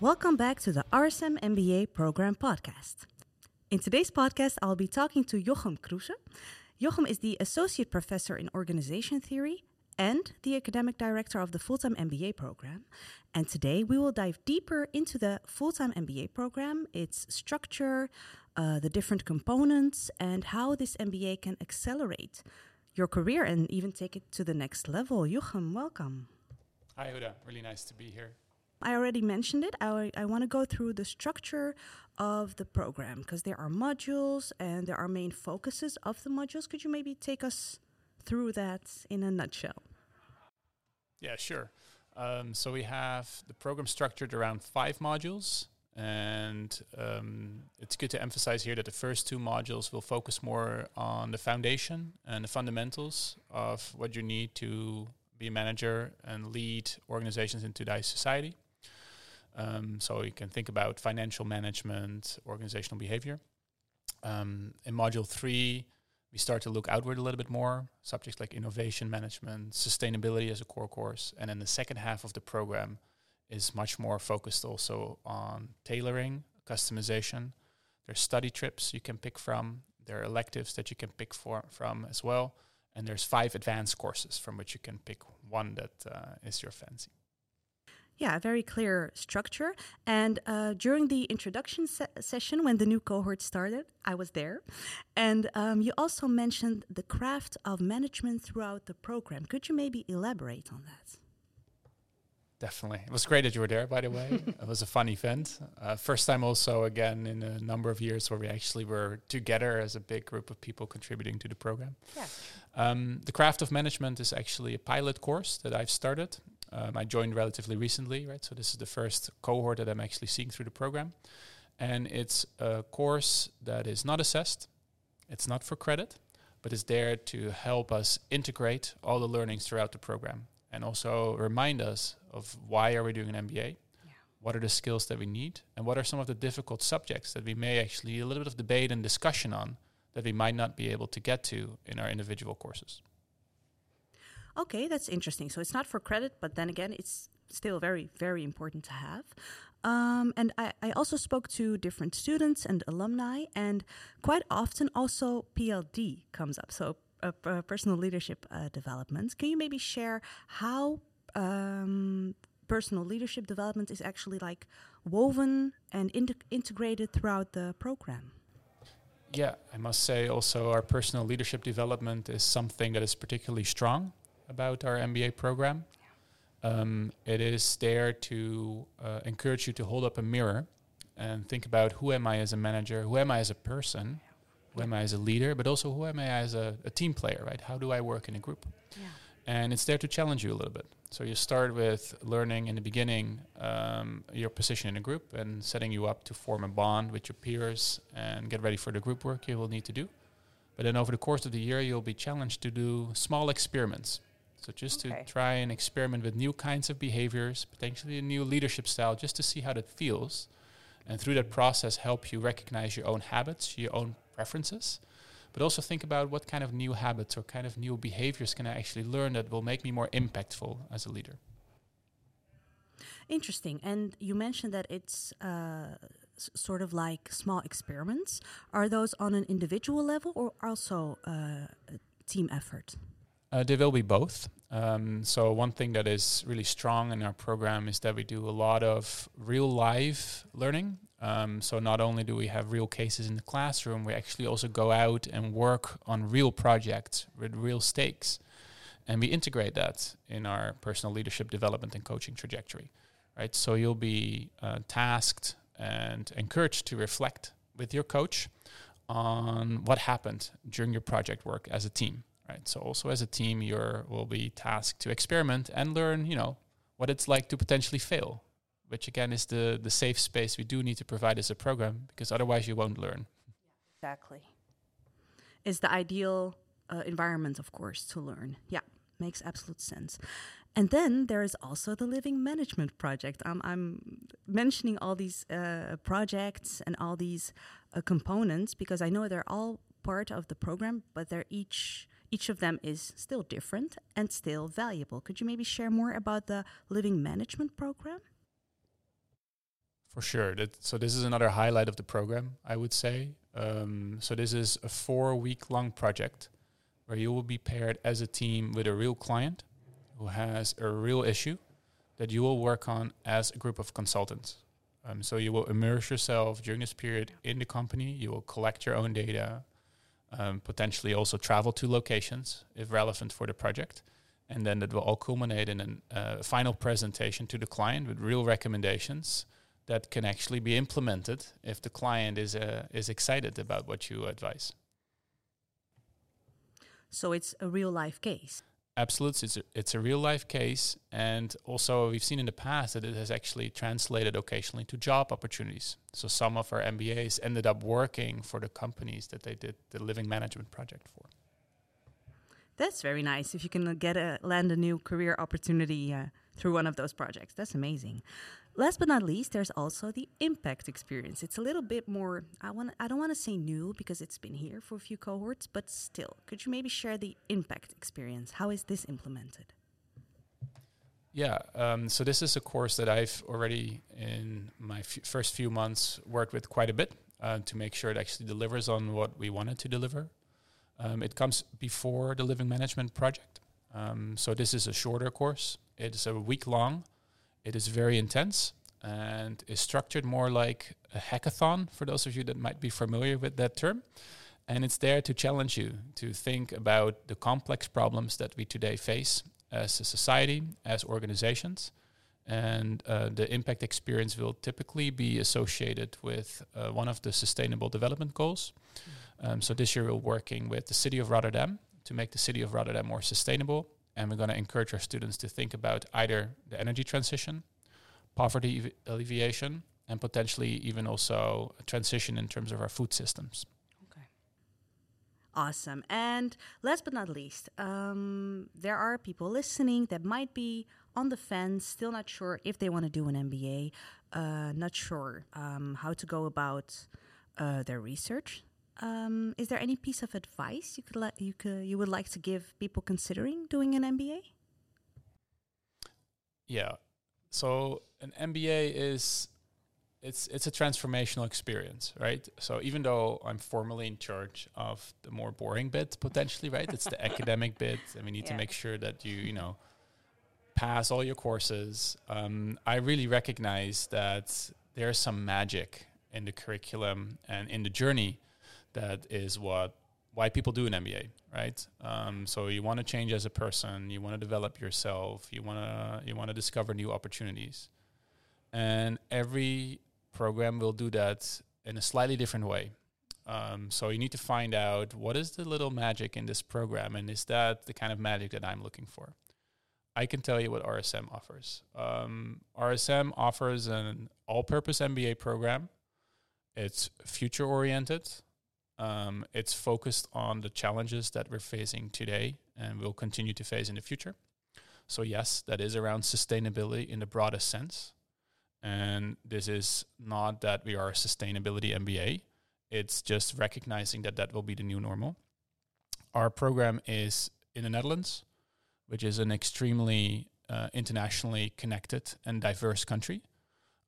Welcome back to the RSM MBA Program Podcast. In today's podcast, I'll be talking to Jochem Kroese. Jochem is the Associate Professor in Organization Theory and the Academic Director of the Full Time MBA Program. And today we will dive deeper into the Full Time MBA Program, its structure, uh, the different components, and how this MBA can accelerate your career and even take it to the next level. Jochem, welcome. Hi, Huda. Really nice to be here. I already mentioned it. I, I want to go through the structure of the program because there are modules and there are main focuses of the modules. Could you maybe take us through that in a nutshell? Yeah, sure. Um, so we have the program structured around five modules. And um, it's good to emphasize here that the first two modules will focus more on the foundation and the fundamentals of what you need to be a manager and lead organizations in today's society. Um, so you can think about financial management, organizational behavior. Um, in module three, we start to look outward a little bit more, subjects like innovation management, sustainability as a core course. And then the second half of the program is much more focused also on tailoring, customization. There's study trips you can pick from. There are electives that you can pick for, from as well. And there's five advanced courses from which you can pick one that uh, is your fancy. Yeah, very clear structure. And uh, during the introduction se session, when the new cohort started, I was there. And um, you also mentioned the craft of management throughout the program. Could you maybe elaborate on that? Definitely. It was great that you were there, by the way. it was a fun event. Uh, first time also, again, in a number of years where we actually were together as a big group of people contributing to the program. Yeah. Um, the Craft of Management is actually a pilot course that I've started. Um, I joined relatively recently, right? So this is the first cohort that I'm actually seeing through the program. And it's a course that is not assessed, it's not for credit, but it's there to help us integrate all the learnings throughout the program and also remind us of why are we doing an MBA, yeah. what are the skills that we need, and what are some of the difficult subjects that we may actually a little bit of debate and discussion on that we might not be able to get to in our individual courses. Okay, that's interesting. So it's not for credit, but then again, it's still very, very important to have. Um, and I, I, also spoke to different students and alumni, and quite often also PLD comes up. So uh, uh, personal leadership uh, development. Can you maybe share how um, personal leadership development is actually like woven and in integrated throughout the program? Yeah, I must say also our personal leadership development is something that is particularly strong about our MBA program. Um, it is there to uh, encourage you to hold up a mirror and think about who am I as a manager, who am I as a person, who am I as a leader, but also who am I as a, a team player, right? How do I work in a group? Yeah. And it's there to challenge you a little bit. So you start with learning in the beginning um, your position in a group and setting you up to form a bond with your peers and get ready for the group work you will need to do. But then over the course of the year, you'll be challenged to do small experiments. So just okay. to try and experiment with new kinds of behaviors, potentially a new leadership style, just to see how that feels. And through that process, help you recognize your own habits, your own preferences, but also think about what kind of new habits or kind of new behaviors can I actually learn that will make me more impactful as a leader. Interesting. And you mentioned that it's uh, s- sort of like small experiments. Are those on an individual level or also uh, a team effort? Uh, they will be both. Um, so one thing that is really strong in our program is that we do a lot of real life learning. Um, so not only do we have real cases in the classroom, we actually also go out and work on real projects with real stakes, and we integrate that in our personal leadership development and coaching trajectory. Right. So you'll be uh, tasked and encouraged to reflect with your coach on what happened during your project work as a team right? So also as a team, you will be tasked to experiment and learn, you know, what it's like to potentially fail, which again is the the safe space we do need to provide as a program because otherwise you won't learn. Exactly. Is the ideal uh, environment, of course, to learn. Yeah, makes absolute sense. And then there is also the living management project. Um, I'm mentioning all these uh, projects and all these uh, components because I know they're all part of the program, but they're each each of them is still different and still valuable. Could you maybe share more about the living management program? For sure. That, so this is another highlight of the program, I would say. Um, so this is a four-week-long project where you will be paired as a team with a real client who has a real issue that you will work on as a group of consultants. Um, so you will immerse yourself during this period in the company. You will collect your own data, um, potentially also travel to locations if relevant for the project, and then that will all culminate in a uh, final presentation to the client with real recommendations that can actually be implemented if the client is uh, is excited about what you advise. So it's a real life case. Absolutely, it's a, it's a real life case, and also we've seen in the past that it has actually translated occasionally to job opportunities. So some of our MBAs ended up working for the companies that they did the living management project for. That's very nice. If you can get a land a new career opportunity uh, through one of those projects, that's amazing. Last but not least, there's also the impact experience. It's a little bit more I want I don't want to say new because it's been here for a few cohorts, but still, could you maybe share the impact experience? How is this implemented? Yeah, um, so this is a course that I've already in my first few months worked with quite a bit uh, to make sure it actually delivers on what we wanted to deliver. Um, it comes before the living management project. Um, so this is a shorter course. It's a week long. It is very intense and is structured more like a hackathon for those of you that might be familiar with that term. And it's there to challenge you to think about the complex problems that we today face as a society, as organizations. And uh, the impact experience will typically be associated with uh, one of the sustainable development goals. Um, so this year we're working with the city of Rotterdam to make the city of Rotterdam more sustainable. And we're going to encourage our students to think about either the energy transition, poverty ev- alleviation, and potentially even also a transition in terms of our food systems. Okay. Awesome. And last but not least, um, there are people listening that might be on the fence, still not sure if they want to do an MBA, uh, not sure um, how to go about uh, their research. Um, is there any piece of advice you could li- you could you would like to give people considering doing an MBA? Yeah. So an MBA is it's it's a transformational experience, right? So even though I'm formally in charge of the more boring bit potentially, right? It's the academic bit, and we need yeah. to make sure that you you know pass all your courses. Um, I really recognize that there's some magic in the curriculum and in the journey that is what why people do an MBA, right? Um, so you want to change as a person, you want to develop yourself, you want to you want to discover new opportunities, and every program will do that in a slightly different way. Um, so you need to find out what is the little magic in this program, and is that the kind of magic that I'm looking for? I can tell you what RSM offers. Um, RSM offers an all-purpose MBA program. It's future-oriented um, it's focused on the challenges that we're facing today and will continue to face in the future. So, yes, that is around sustainability in the broadest sense. And this is not that we are a sustainability MBA, it's just recognizing that that will be the new normal. Our program is in the Netherlands, which is an extremely uh, internationally connected and diverse country.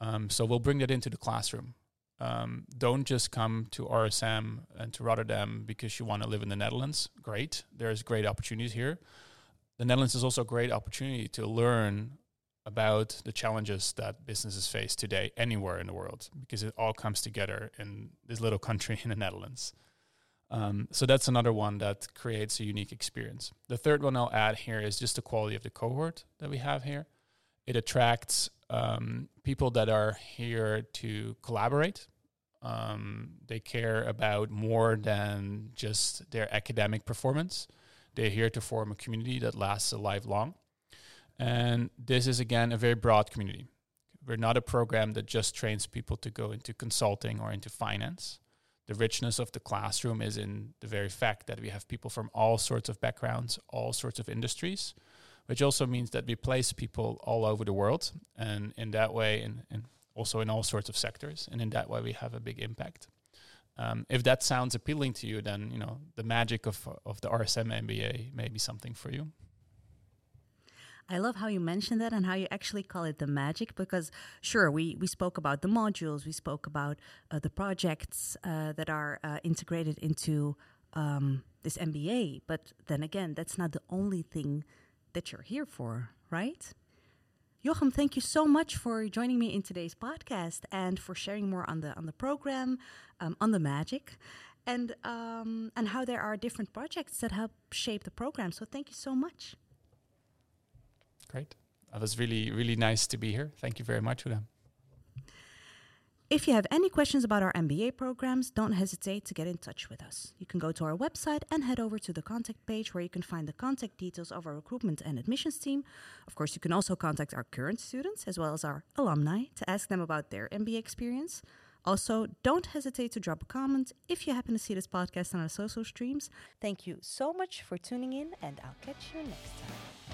Um, so, we'll bring that into the classroom um, don't just come to RSM and to Rotterdam because you want to live in the Netherlands. Great, there's great opportunities here. The Netherlands is also a great opportunity to learn about the challenges that businesses face today anywhere in the world because it all comes together in this little country in the Netherlands. Um, so that's another one that creates a unique experience. The third one I'll add here is just the quality of the cohort that we have here. It attracts um, people that are here to collaborate. Um, they care about more than just their academic performance. They're here to form a community that lasts a lifelong. And this is, again, a very broad community. We're not a program that just trains people to go into consulting or into finance. The richness of the classroom is in the very fact that we have people from all sorts of backgrounds, all sorts of industries, which also means that we place people all over the world, and in that way, and, and also in all sorts of sectors, and in that way, we have a big impact. Um, if that sounds appealing to you, then you know the magic of of the RSM MBA may be something for you. I love how you mentioned that and how you actually call it the magic because, sure, we, we spoke about the modules, we spoke about uh, the projects uh, that are uh, integrated into um, this MBA, but then again, that's not the only thing that you're here for, right? Jochem, thank you so much for joining me in today's podcast and for sharing more on the on the program, um, on the magic, and um, and how there are different projects that help shape the program. So thank you so much. Great. That was really really nice to be here. Thank you very much, Huda. If you have any questions about our MBA programs, don't hesitate to get in touch with us. You can go to our website and head over to the contact page where you can find the contact details of our recruitment and admissions team. Of course, you can also contact our current students as well as our alumni to ask them about their MBA experience. Also, don't hesitate to drop a comment if you happen to see this podcast on our social streams. Thank you so much for tuning in, and I'll catch you next time.